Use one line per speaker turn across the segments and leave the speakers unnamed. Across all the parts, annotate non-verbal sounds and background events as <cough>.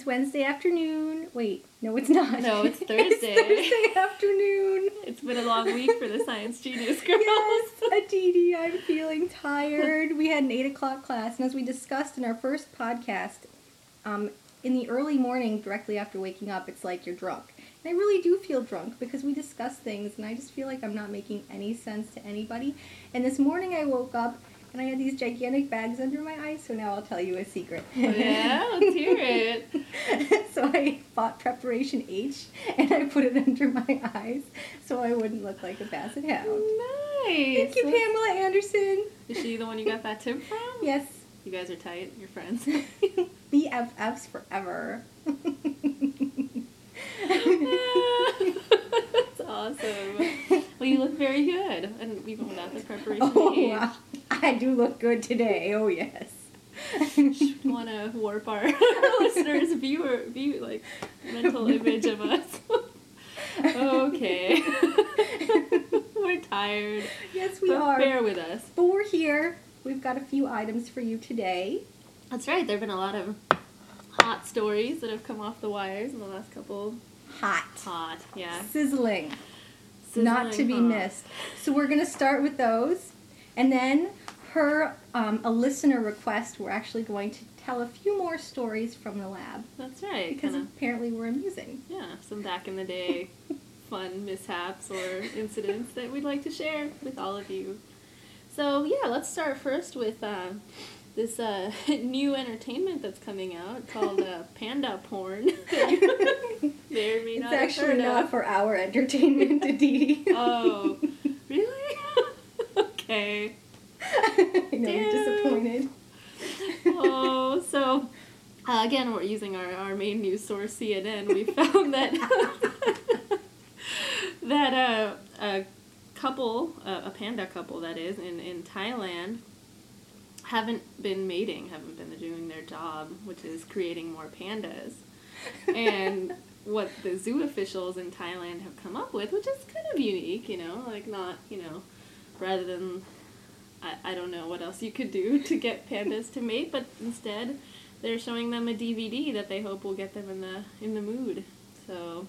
it's Wednesday afternoon. Wait, no, it's not.
No, it's <laughs> Thursday.
it's Thursday afternoon.
It's been a long week for the Science Genius <laughs> girls.
Yes, <laughs> Aditi, I'm feeling tired. We had an 8 o'clock class, and as we discussed in our first podcast, um, in the early morning, directly after waking up, it's like you're drunk. And I really do feel drunk because we discuss things, and I just feel like I'm not making any sense to anybody. And this morning I woke up, and I had these gigantic bags under my eyes, so now I'll tell you a secret.
yeah, let's hear it. <laughs>
so I bought preparation H and I put it under my eyes so I wouldn't look like a basset hound.
Nice.
Thank you, Pamela Anderson.
Is she the one you got that tip from? <laughs>
Yes,
You guys are tight. You're friends. <laughs>
BFFs forever.
That's awesome. Well, you look very good, and even without the oh, preparation.
oh, wow. <laughs> I do look good today. Oh, yes.
want to warp our <laughs> listeners' viewer view like mental image of us. <laughs> okay, we're tired.
yes, we
but
are.
Bear with us.
But we're here. We've got a few items for you today.
That's right. There've been a lot of hot stories that have come off the wires in the last couple.
Hot.
Hot, yeah.
Sizzling. Sizzling Not to
Sizzling
be missed. So we're going to start with those. And then, per um, a listener request, we're actually going to tell a few more stories from the lab.
That's right.
Because
Kind of,
apparently we're amusing.
yeah, some back in the day <laughs> fun mishaps or incidents that we'd like to share with all of you. So yeah, let's start first with uh, this uh, <laughs> new entertainment that's coming out called uh, <laughs> panda porn. you may or
It's
not
actually not
of.
for our entertainment, Aditi.
Oh, really? okay. <laughs>
I know you're disappointed.
Oh, <laughs> so uh, again, we're using our, our main news source, CNN. We found that <laughs> that uh, a couple, uh, a panda couple, that is, in, in Thailand, haven't been mating, haven't been doing their job, which is creating more pandas. And what the zoo officials in Thailand have come up with, which is kind of unique, you know, like not, you know, rather than I, I don't know what else you could do to get pandas to mate, but instead they're showing them a DVD that they hope will get them in the in the mood. So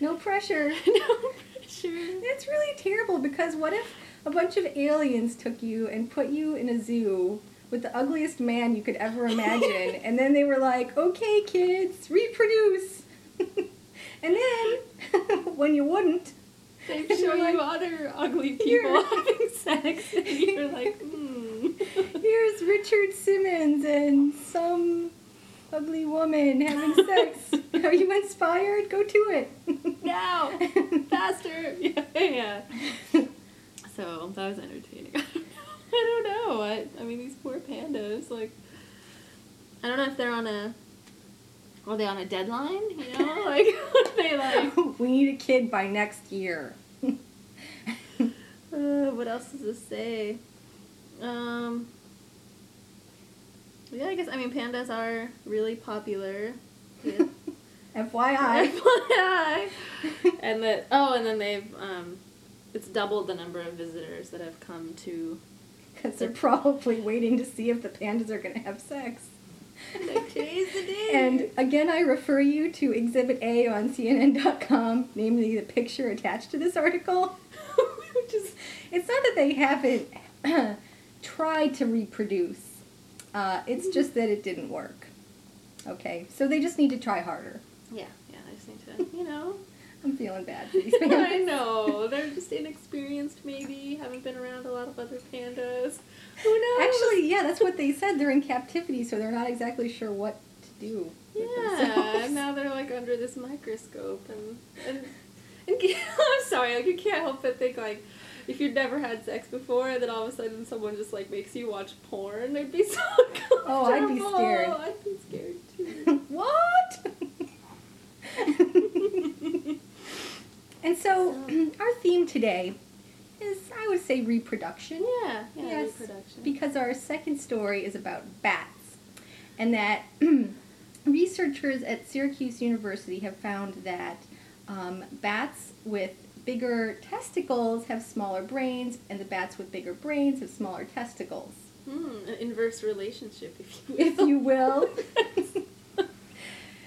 No pressure. <laughs>
no pressure.
It's really terrible because what if a bunch of aliens took you and put you in a zoo with the ugliest man you could ever imagine, <laughs> and then they were like, okay, kids, reproduce. <laughs> and then, when you wouldn't,
They show
you're like,
other ugly <laughs> people having sex, <laughs> and you're like, hmm. <laughs>
here's Richard Simmons and some ugly woman having sex. Are you inspired? Go to it.
now, faster. Yeah, yeah. So that was entertaining. I don't know. I, I mean, these poor pandas. Like, I don't know if they're on a. Are they on a deadline? You know, <laughs> like they like. <laughs>
we need a kid by next year. <laughs>
Uh, what else does this say? Um. Yeah, I guess I mean pandas are really popular. Yeah.
FYI.
FYI. and that oh, and then they've um, it's doubled the number of visitors that have come to.
Because they're probably waiting to see if the pandas are going to have sex.
Like today's the day.
And again, I refer you to Exhibit A on CNN.com, namely the picture attached to this article. <laughs> Which is, it's not that they haven't <clears throat> tried to reproduce, uh, it's just that it didn't work. Okay, so they just need to try harder.
yeah, yeah, they just need to, <laughs> you know.
I'm feeling bad for these <laughs> pandas.
I know they're just inexperienced. Maybe haven't been around a lot of other pandas. Who knows?
Actually, yeah, that's what they said. They're in captivity, so they're not exactly sure what to do.
Yeah, and now they're like under this microscope, and and, and <laughs> I'm sorry, like you can't help but think like if you'd never had sex before, and then all of a sudden someone just like makes you watch porn, it'd be so uncomfortable. <laughs>
Oh, I'd be scared.
I'd be scared too.
what? And so, <clears throat> our theme today is, I would say, reproduction.
yeah, yeah,
Yes,
reproduction.
Because our second story is about bats. And that <clears throat> researchers at Syracuse University have found that um, bats with bigger testicles have smaller brains, and the bats with bigger brains have smaller testicles.
Hmm, an inverse relationship, if you will.
if you will. <laughs> <laughs>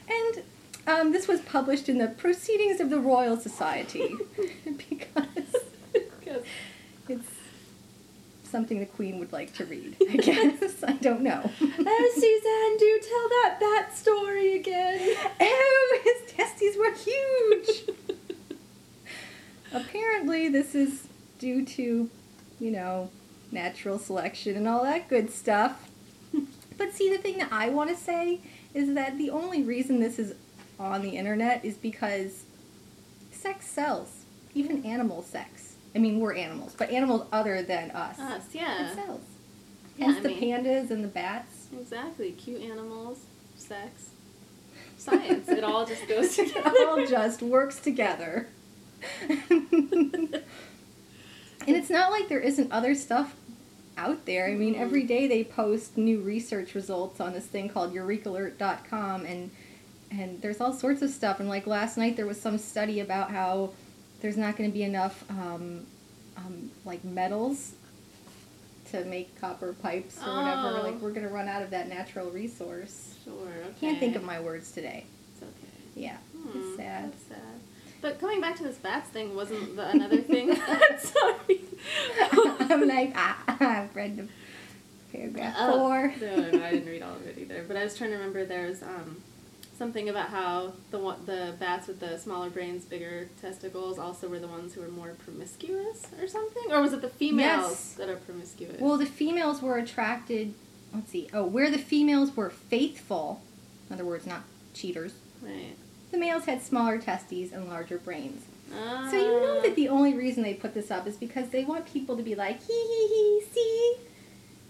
and um, this was published in the Proceedings of the Royal Society <laughs> because
Because
it's something the Queen would like to read. I <laughs> guess I don't know.
Oh, Susanne, do tell that bat story again.
oh, his testes were huge. <laughs> Apparently, this is due to, you know, natural selection and all that good stuff. But see, the thing that I want to say is that the only reason this is on the internet is because sex sells, even animal sex. I mean, we're animals, but animals other than us.
Us, yeah.
It sells.
Yeah,
Hence
I
the
mean-
pandas and the bats.
Exactly. Cute animals, sex, science. it all just goes <laughs> together.
it all just works together. <laughs> and it's not like there isn't other stuff out there. I mean,
Mhm.
every day they post new research results on this thing called eurekalert.com and and there's all sorts of stuff and like last night there was some study about how there's not going to be enough um, um, like metals to make copper pipes or whatever.
Oh.
Like we're going to run out of that natural resource.
Sure, okay.
Can't think of my words today.
It's okay.
Yeah,
Hmm,
it's sad.
Sad. But coming back to this bats thing, wasn't the another thing? <laughs> <laughs> Sorry. <laughs>
I'm like, ah, I've read the paragraph
Oh,
four.
no, no, no, I didn't read all of it either. But I was trying to remember there's um, something about how the the bats with the smaller brains, bigger testicles, also were the ones who were more promiscuous or something, or was it the females
Yes.
that are promiscuous?
Well, the females were attracted. Let's see. Oh, where the females were faithful, in other words, not cheaters.
right.
The males had smaller testes and larger brains.
Ah.
So you know that the only reason they put this up is because they want people to be like, hee hee hee, see,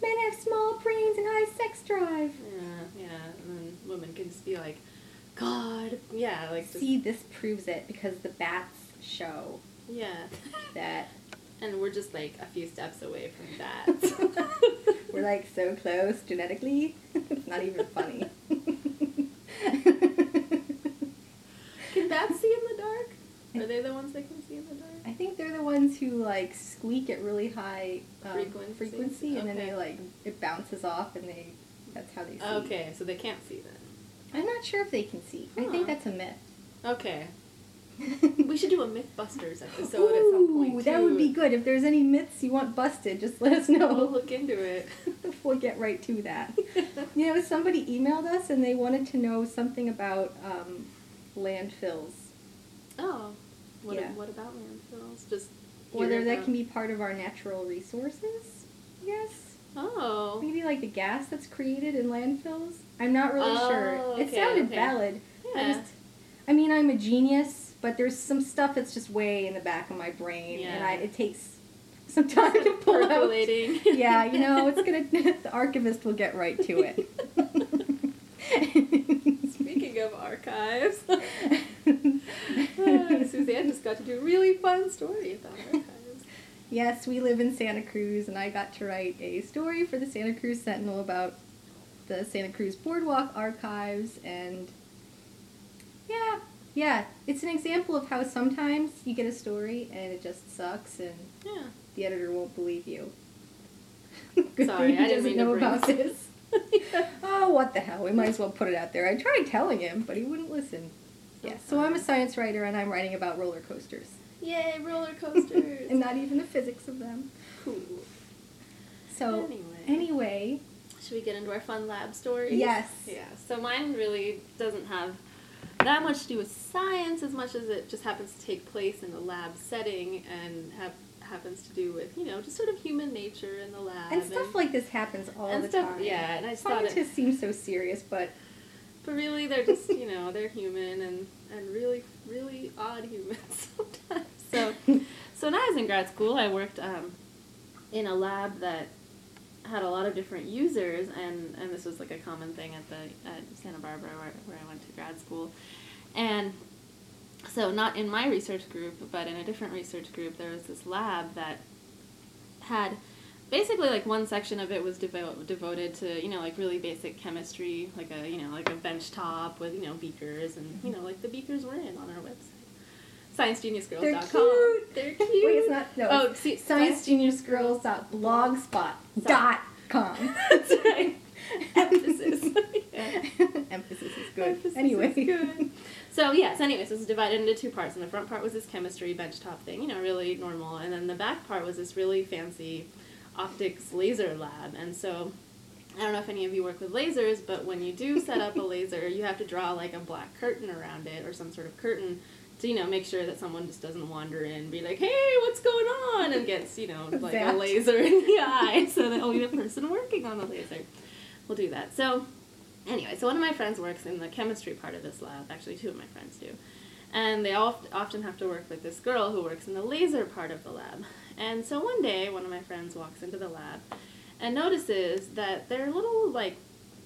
men have small brains and high sex drive.
Yeah, yeah, and then women can just be like, God, yeah, like
See, this proves it because the bats show
yeah,
that <laughs>
and we're just like a few steps away from that. <laughs>
We're like so close genetically. it's <laughs> not even funny.
Can bats see in the dark? Are they the ones that can see in the dark?
I think they're the ones who like squeak at really high um,
Frequency?
frequency, and then they like it bounces off, and they that's how they see.
Okay, so they can't see then.
I'm not sure if they can see. I think that's a myth.
Okay. <laughs> We should do a MythBusters episode at some point.
Ooh, that would be good. If there's any myths you want busted, just let us know.
We'll look into it. <laughs>
we'll get right to that. <laughs> You know, somebody emailed us and they wanted to know something about um, landfills.
oh. What,
Yeah.
what about landfills? Just
Whether that can be part of our natural resources, yes.
Oh.
Maybe like the gas that's created in landfills. I'm not really sure.
Oh,
It sounded
okay.
valid. I just, I mean, I'm a genius, but there's some stuff that's just way in the back of my brain, and I, it takes some time to pull out.
Percolating. <laughs>
Yeah, you know, it's <laughs> gonna. <laughs> the archivist will get right to it.
Speaking of archives, uh, Susanne just got to do a really fun story about archives.
Yes, we live in Santa Cruz, and I got to write a story for the Santa Cruz Sentinel about the Santa Cruz Boardwalk archives, and yeah, yeah, it's an example of how sometimes you get a story and it just sucks, and
Yeah.
the editor won't believe you. <laughs>
Sorry, I didn't mean to
know
bring
about
this.
this. <laughs> Oh, what the hell? We might as well put it out there. I tried telling him, but he wouldn't listen. Oh, yeah, so I'm a science writer, and I'm writing about roller coasters,
Yay, roller <laughs> coasters.
and not even the physics of them.
cool.
So
Anyway.
anyway,
Should we get into our fun lab stories?
Yes.
Yeah. So mine really doesn't have that much to do with science as much as it just happens to take place in a lab setting and have happens to do with you know just sort of human nature in the lab
and stuff like this happens all
and
the
stuff-
time.
yeah, and I just thought it-
scientists seem so serious, but
But really, they're just you know they're human and and really really odd humans <laughs> sometimes. So <laughs> so when I was in grad school, I worked um, in a lab that had a lot of different users, and and this was like a common thing at the at Santa Barbara where where I went to grad school, and. So not in my research group, but in a different research group, there was this lab that had basically like one section of it was devo- devoted to you know like really basic chemistry like a you know like a bench top with you know beakers and you know like the beakers were in on our website sciencegeniusgirls.com
They're cute.
they're cute <laughs>
Wait, it's not- no,
oh see,
sciencegeniusgirls.blogspot dot com. <laughs>
That's right. <laughs> Emphasis. Yeah.
Emphasis is good.
Emphasis
anyway.
is good. So yes, anyways, this is divided into two parts. And the front part was this chemistry benchtop thing, you know, really normal. And then the back part was this really fancy optics laser lab. And so I don't know if any of you work with lasers, but when you do set up a laser, you have to draw like a black curtain around it or some sort of curtain to, you know, make sure that someone just doesn't wander in and be like, hey, what's going on? And gets, you know, <laughs> like a laser in the eye <laughs> so that only the person working on the laser will do that. So anyway, so one of my friends works in the chemistry part of this lab. Actually, two of my friends do. And they all often have to work with this girl who works in the laser part of the lab. And so one day, one of my friends walks into the lab and notices that there are little, like,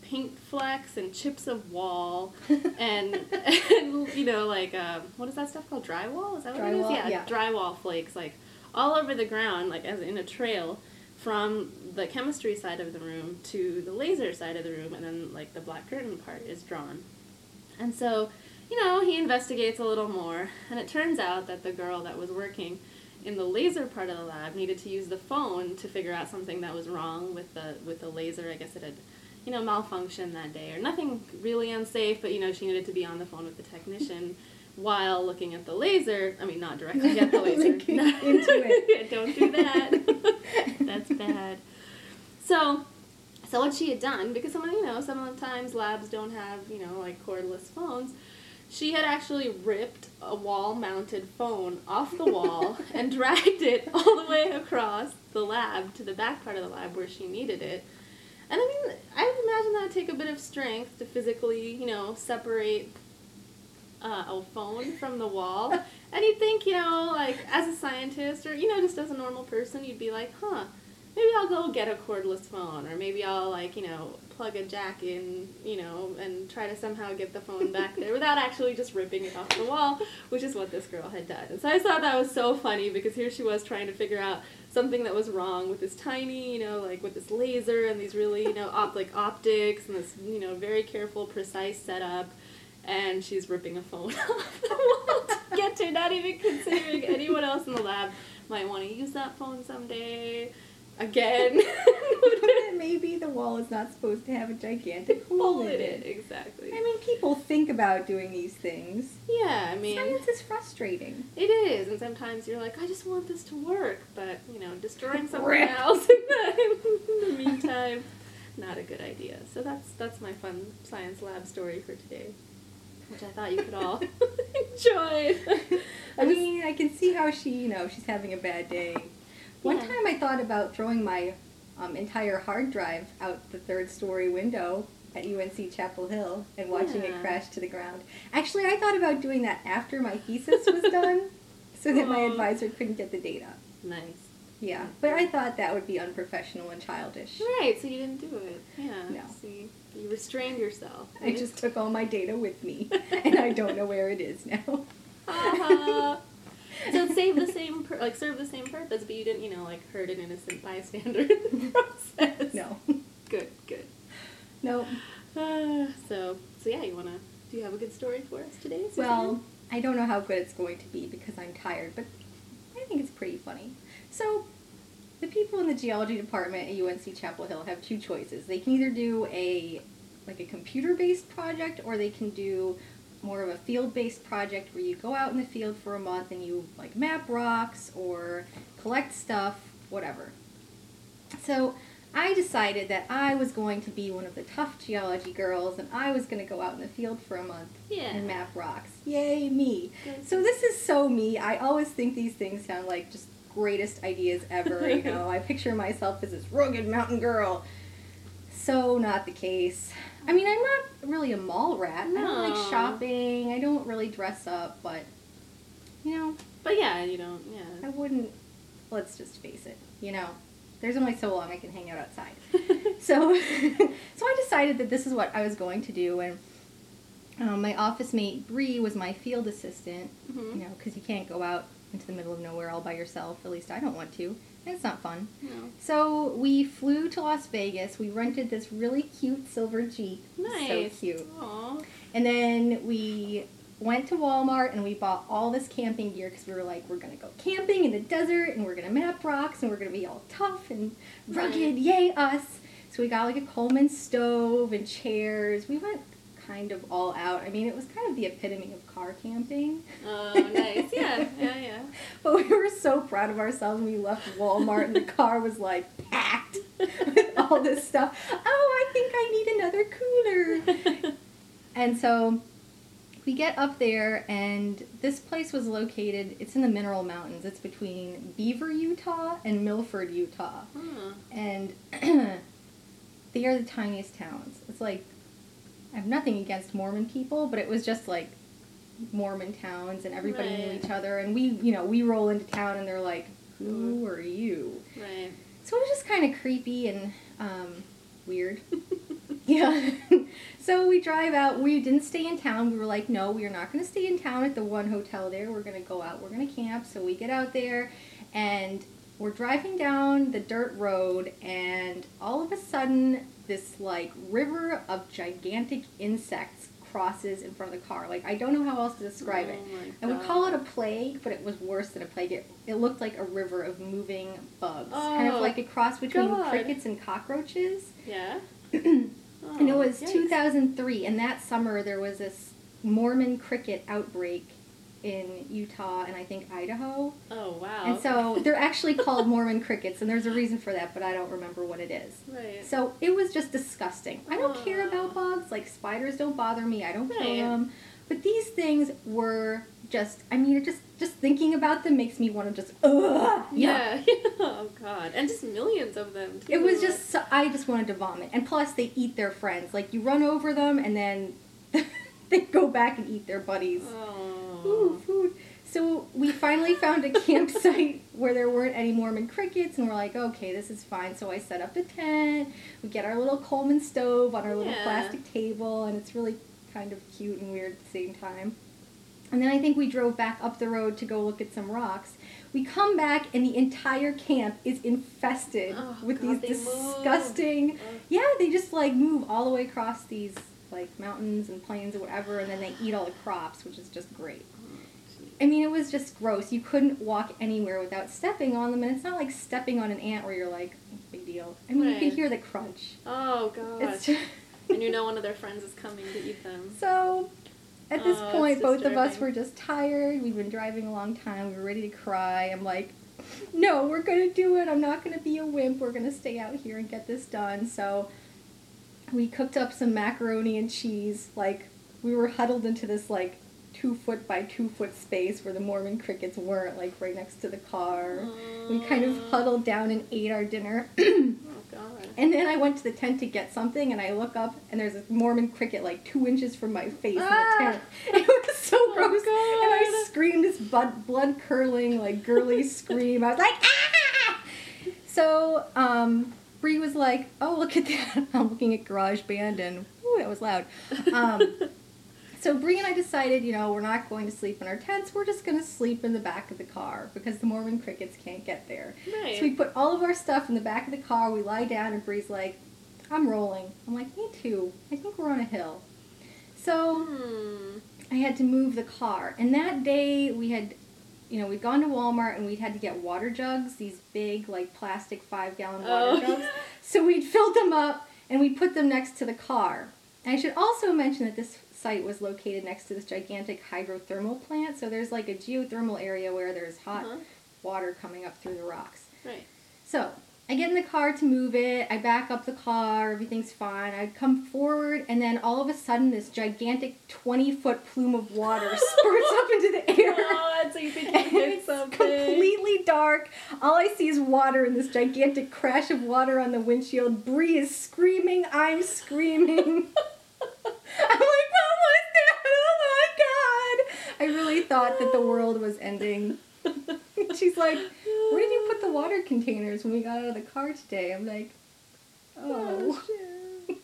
paint flecks and chips of wall <laughs> and, and you know, like, um, what is that stuff called? Drywall? Is that what it is? Yeah,
yeah.
drywall flakes, like, all over the ground, like, as in a trail from the chemistry side of the room to the laser side of the room, and then like the black curtain part is drawn. And so, you know, he investigates a little more, and it turns out that the girl that was working in the laser part of the lab needed to use the phone to figure out something that was wrong with the with the laser. I guess it had, you know, malfunction that day, or nothing really unsafe, but you know, she needed to be on the phone with the technician. While looking at the laser, I mean, not directly at the <laughs> laser.
Looking into it. <laughs>
Don't do that. That's bad. So, so what she had done, because some of you know, sometimes labs don't have you know like cordless phones. She had actually ripped a wall-mounted phone off the wall <laughs> and dragged it all the way across the lab to the back part of the lab where she needed it. And I mean, I imagine that would take a bit of strength to physically, you know, separate uh, a phone from the wall. <laughs> And you'd think, you know, like as a scientist or, you know, just as a normal person, you'd be like, huh, maybe I'll go get a cordless phone or maybe I'll, like, you know, plug a jack in, you know, and try to somehow get the phone back there without actually just ripping it off the wall, which is what this girl had done. And so I thought that was so funny because here she was trying to figure out something that was wrong with this tiny, you know, like with this laser and these really, you know, op- like optics and this, you know, very careful, precise setup. And she's ripping a phone <laughs> off the wall to get to, not even considering anyone else in the lab might want to use that phone someday. Again. <laughs> <laughs>
Maybe the wall is not supposed to have a gigantic hole in it.
it, exactly.
I mean, people think about doing these things.
Yeah, I mean,
Science is frustrating.
it is, and sometimes you're like, I just want this to work, but you know, destroying <laughs> something
Rip.
else in the, in the meantime, not a good idea. So that's that's my fun science lab story for today, which I thought you could all enjoy.
I mean, I can see how she, you know, she's having a bad day. One
Yeah.
time I thought about throwing my um, entire hard drive out the third story window at UNC Chapel Hill and watching it crash to the ground. Actually, I thought about doing that after my thesis was <laughs> done so that my advisor couldn't get the data.
nice.
Yeah, but I thought that would be unprofessional and childish.
Right, so you didn't do it. Yeah.
No.
See, you restrained yourself.
I just took all my data with me, <laughs> and I don't know where it is now.
Uh-huh. So it saved the same, pur- like served the same purpose, but you didn't, you know, like hurt an innocent bystander in the <laughs> process.
No.
Good, good.
No.
Uh, so, so yeah, you wanna? Do you have a good story for us today? Susanne?
Well, I don't know how good it's going to be because I'm tired, but I think it's pretty funny. So, the people in the geology department at UNC Chapel Hill have two choices. They can either do a like a computer-based project or they can do more of a field-based project where you go out in the field for a month and you like map rocks or collect stuff, whatever. So, I decided that I was going to be one of the tough geology girls and I was going to go out in the field for a month
Yeah.
and map rocks. Yay, me.
Good.
So this is so me. I always think these things sound like just greatest ideas ever, you <laughs> know. I picture myself as this rugged mountain girl. So not the case. I mean, I'm not really a mall rat. I don't like shopping. I don't really dress up, but you know,
But yeah, you don't. Yeah.
I wouldn't let's just face it, you know. There's only so long I can hang out outside. <laughs> So, <laughs> so I decided that this is what I was going to do, and um, my office mate Bree was my field assistant.
Mhm.
You know, because you can't go out into the middle of nowhere all by yourself. At least I don't want to, and it's not fun.
No.
So we flew to Las Vegas. We rented this really cute silver Jeep.
Nice.
So cute.
Aw.
And then we went to Walmart and we bought all this camping gear because we were like, we're gonna go camping in the desert and we're gonna map rocks and we're gonna be all tough and rugged,
Right.
yay us. So we got like a Coleman stove and chairs. We went kind of all out. I mean, it was kind of the epitome of car camping.
Oh, nice. Yeah, <laughs> yeah, yeah.
But we were so proud of ourselves when we left Walmart and the car was like packed with all this stuff. Oh, I think I need another cooler. <laughs> and so we get up there and this place was located it's in the mineral mountains it's between beaver utah and milford utah
Huh.
and <clears throat> they are the tiniest towns it's like i have nothing against mormon people but it was just like mormon towns and everybody knew each other and we you know we roll into town and they're like who are you
Right.
so it was just kind of creepy and um, weird <laughs> yeah. so we drive out. We didn't stay in town. We were like, no, we are not going to stay in town at the one hotel there. We're going to go out. We're going to camp. So we get out there and we're driving down the dirt road and all of a sudden this like river of gigantic insects crosses in front of the car. Like I don't know how else to describe it.
Oh my
I would call it a plague, but it was worse than a plague. It, it looked like a river of moving bugs. kind of
Oh,
like a cross between
God.
crickets and cockroaches.
Yeah. <clears throat>
And it
Oh,
was
yikes.
2003, and that summer there was this Mormon cricket outbreak in Utah and I think Idaho.
Oh wow.
And so they're actually called Mormon crickets, and there's a reason for that, but I don't remember what it is.
Right.
So it was just disgusting. I don't care about bugs. Like spiders don't bother me. I don't kill
Right.
them. But these things were just. I mean, just just thinking about them makes me want to just. Ugh,
Yeah. <laughs> oh god. And just millions of them too.
It was just. So, I just wanted to vomit. And plus, they eat their friends. Like you run over them, and then <laughs> they go back and eat their buddies.
Oh.
Ooh, food. So we finally found a campsite <laughs> where there weren't any Mormon crickets, and we're like, okay, this is fine. So I set up the tent. We get our little Coleman stove on our little plastic table, and it's really kind of cute and weird at the same time. And then I think we drove back up the road to go look at some rocks. We come back, and the entire camp is infested
Oh,
with
God,
these
they move.
disgusting. Yeah, they just like move all the way across these like mountains and plains or whatever, and then they eat all the crops, which is just great. I mean, it was just gross. You couldn't walk anywhere without stepping on them, and it's not like stepping on an ant where you're like, oh, big deal. I mean, you
Right.
can hear the crunch.
Oh god. <laughs> And you know one of their friends is coming to eat them.
so. At this
Oh,
point, both of us were just tired. We'd been driving a long time. We were ready to cry. I'm like, no, we're gonna do it. I'm not gonna be a wimp. We're gonna stay out here and get this done. So we cooked up some macaroni and cheese. Like we were huddled into this like two foot by two foot space where the Mormon crickets weren't, like right next to the car. We kind of huddled down and ate our dinner. <clears throat>
Oh god.
And then I went to the tent to get something, and I look up, and there's a Mormon cricket like two inches from my face
Ah!
in the tent. <laughs> It was so
Oh,
gross, and I screamed this blood blood curdling like girly <laughs> scream. I was like, ah! So um, Bree was like, oh look at that. <laughs> I'm looking at GarageBand, and ooh, that was loud. Um, so Bree and I decided, you know, we're not going to sleep in our tents. We're just going to sleep in the back of the car because the Mormon crickets can't get there.
Right.
So we put all of our stuff in the back of the car. We lie down, and Bree's like, "I'm rolling." I'm like, "Me too. I think we're on a hill." So
Hmm.
I had to move the car, and that day we had, you know, we'd gone to Walmart and we'd had to get water jugs, these big like plastic five gallon water
Oh.
jugs. So we'd filled them up and we put them next to the car. And I should also mention that this site was located next to this gigantic hydrothermal plant. So there's like a geothermal area where there's hot
Uh-huh.
water coming up through the rocks.
Right.
So I get in the car to move it. I back up the car. Everything's fine. I come forward, and then all of a sudden, this gigantic 20 foot plume of water <laughs> spurts up into the air.
God, so you think you <laughs> did
it's
something?
completely dark. All I see is water and this gigantic crash of water on the windshield. Bree is screaming. I'm screaming. <laughs> I'm I really thought that the world was ending. <laughs> She's like, where did you put the water containers when we got out of the car today? I'm like, oh.
shit.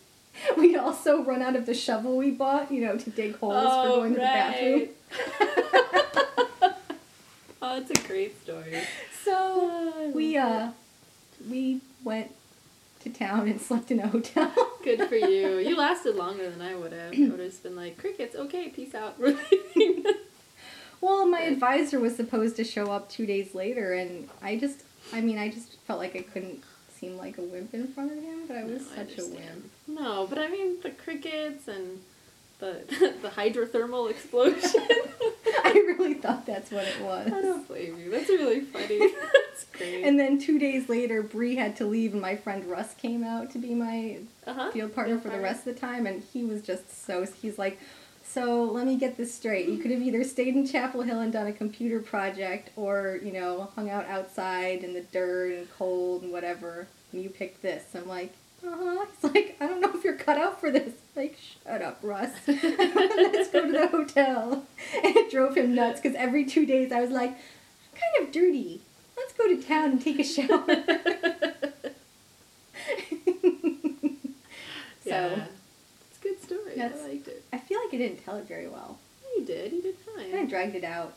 <laughs>
We'd also run out of the shovel we bought, you know, to dig holes for
Oh,
going to the bathroom. <laughs>
oh, it's a great story.
So we uh we went to town and slept in a hotel. <laughs>
Good for you. You lasted longer than I would have. I would have just been like, crickets, okay, peace out. <laughs>
Well, my advisor was supposed to show up two days later, and I just, I mean, I just felt like I couldn't seem like a wimp in front of him, but I was
No,
such a wimp.
No, but I mean the crickets and the <laughs> the hydrothermal explosion. <laughs>
I really thought that's what it was.
I don't blame you. That's really funny. <laughs> That's great.
And then two days later, Bree had to leave, and my friend Russ came out to be my
uh-huh.
field partner for the rest of the time, and he was just so. He's like, so let me get this straight. You could have either stayed in Chapel Hill and done a computer project, or you know, hung out outside in the dirt and cold and whatever. And you picked this. I'm like, uh huh. He's like, I don't know if you're cut out for this. Like, shut up, Russ. <laughs> Let's go to the hotel. And it drove him nuts because every two days I was like, I'm kind of dirty. Let's go to town and take a shower. <laughs> so
yeah. It's a good story. I liked it.
I feel like I didn't tell it very well.
You did. You did fine.
I kind of dragged it out.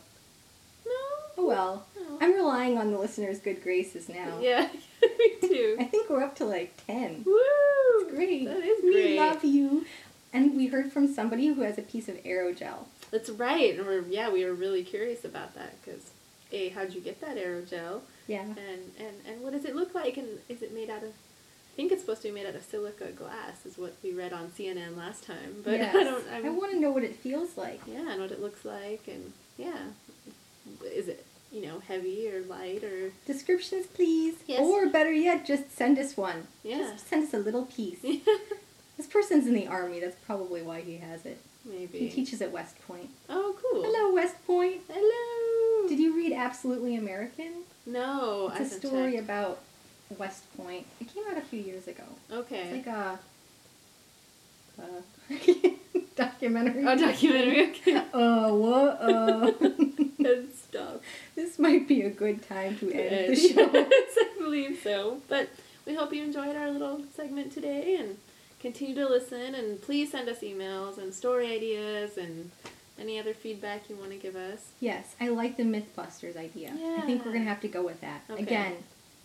No.
Oh well.
No.
I'm relying on the listeners' good graces now. <laughs>
Yeah, <laughs> me too.
I think we're up to like 10.
Woo!
It's great.
That is great.
We love you. And we heard from somebody who has a piece of aerogel.
That's right. And we're, yeah, we were really curious about that because, A, how'd you get that aerogel?
Yeah.
And, and, and what does it look like? And is it made out of, I think it's supposed to be made out of silica glass, is what we read on CNN last time. But <laughs>
Yes.
I don't, I'm,
I want to know what it feels like.
yeah, and what it looks like. And yeah, is it, you know, heavy or light or,
Descriptions, please.
Yes.
Or better yet, just send us one.
yeah.
Just send us a little piece. <laughs> this person's in the army. That's probably why he has it.
Maybe.
He teaches at West Point.
Oh, cool.
Hello, West Point.
Hello.
Did you read Absolutely American?
No, I
It's a story about West Point. It came out a few years ago.
Okay.
It's like a, uh, <laughs> a documentary.
oh, documentary. Okay.
Oh, <laughs> what? Uh,
stuff. <laughs>
this might be a good time to end the
Yes,
show. <laughs>
I believe so. But we hope you enjoyed our little segment today and continue to listen. And please send us emails and story ideas and any other feedback you want to give us.
Yes, I like the Mythbusters idea. Yeah. I think we're going to have to go with that.
Okay.
Again,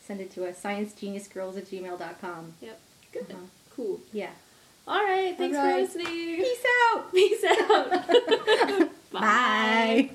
send it to us, sciencegeniusgirls at gmail.com.
Yep. Good.
Uh-huh.
Cool.
Yeah.
All right. Thanks
All right.
for listening.
Peace out!
Peace out. <laughs> <laughs>
Bye.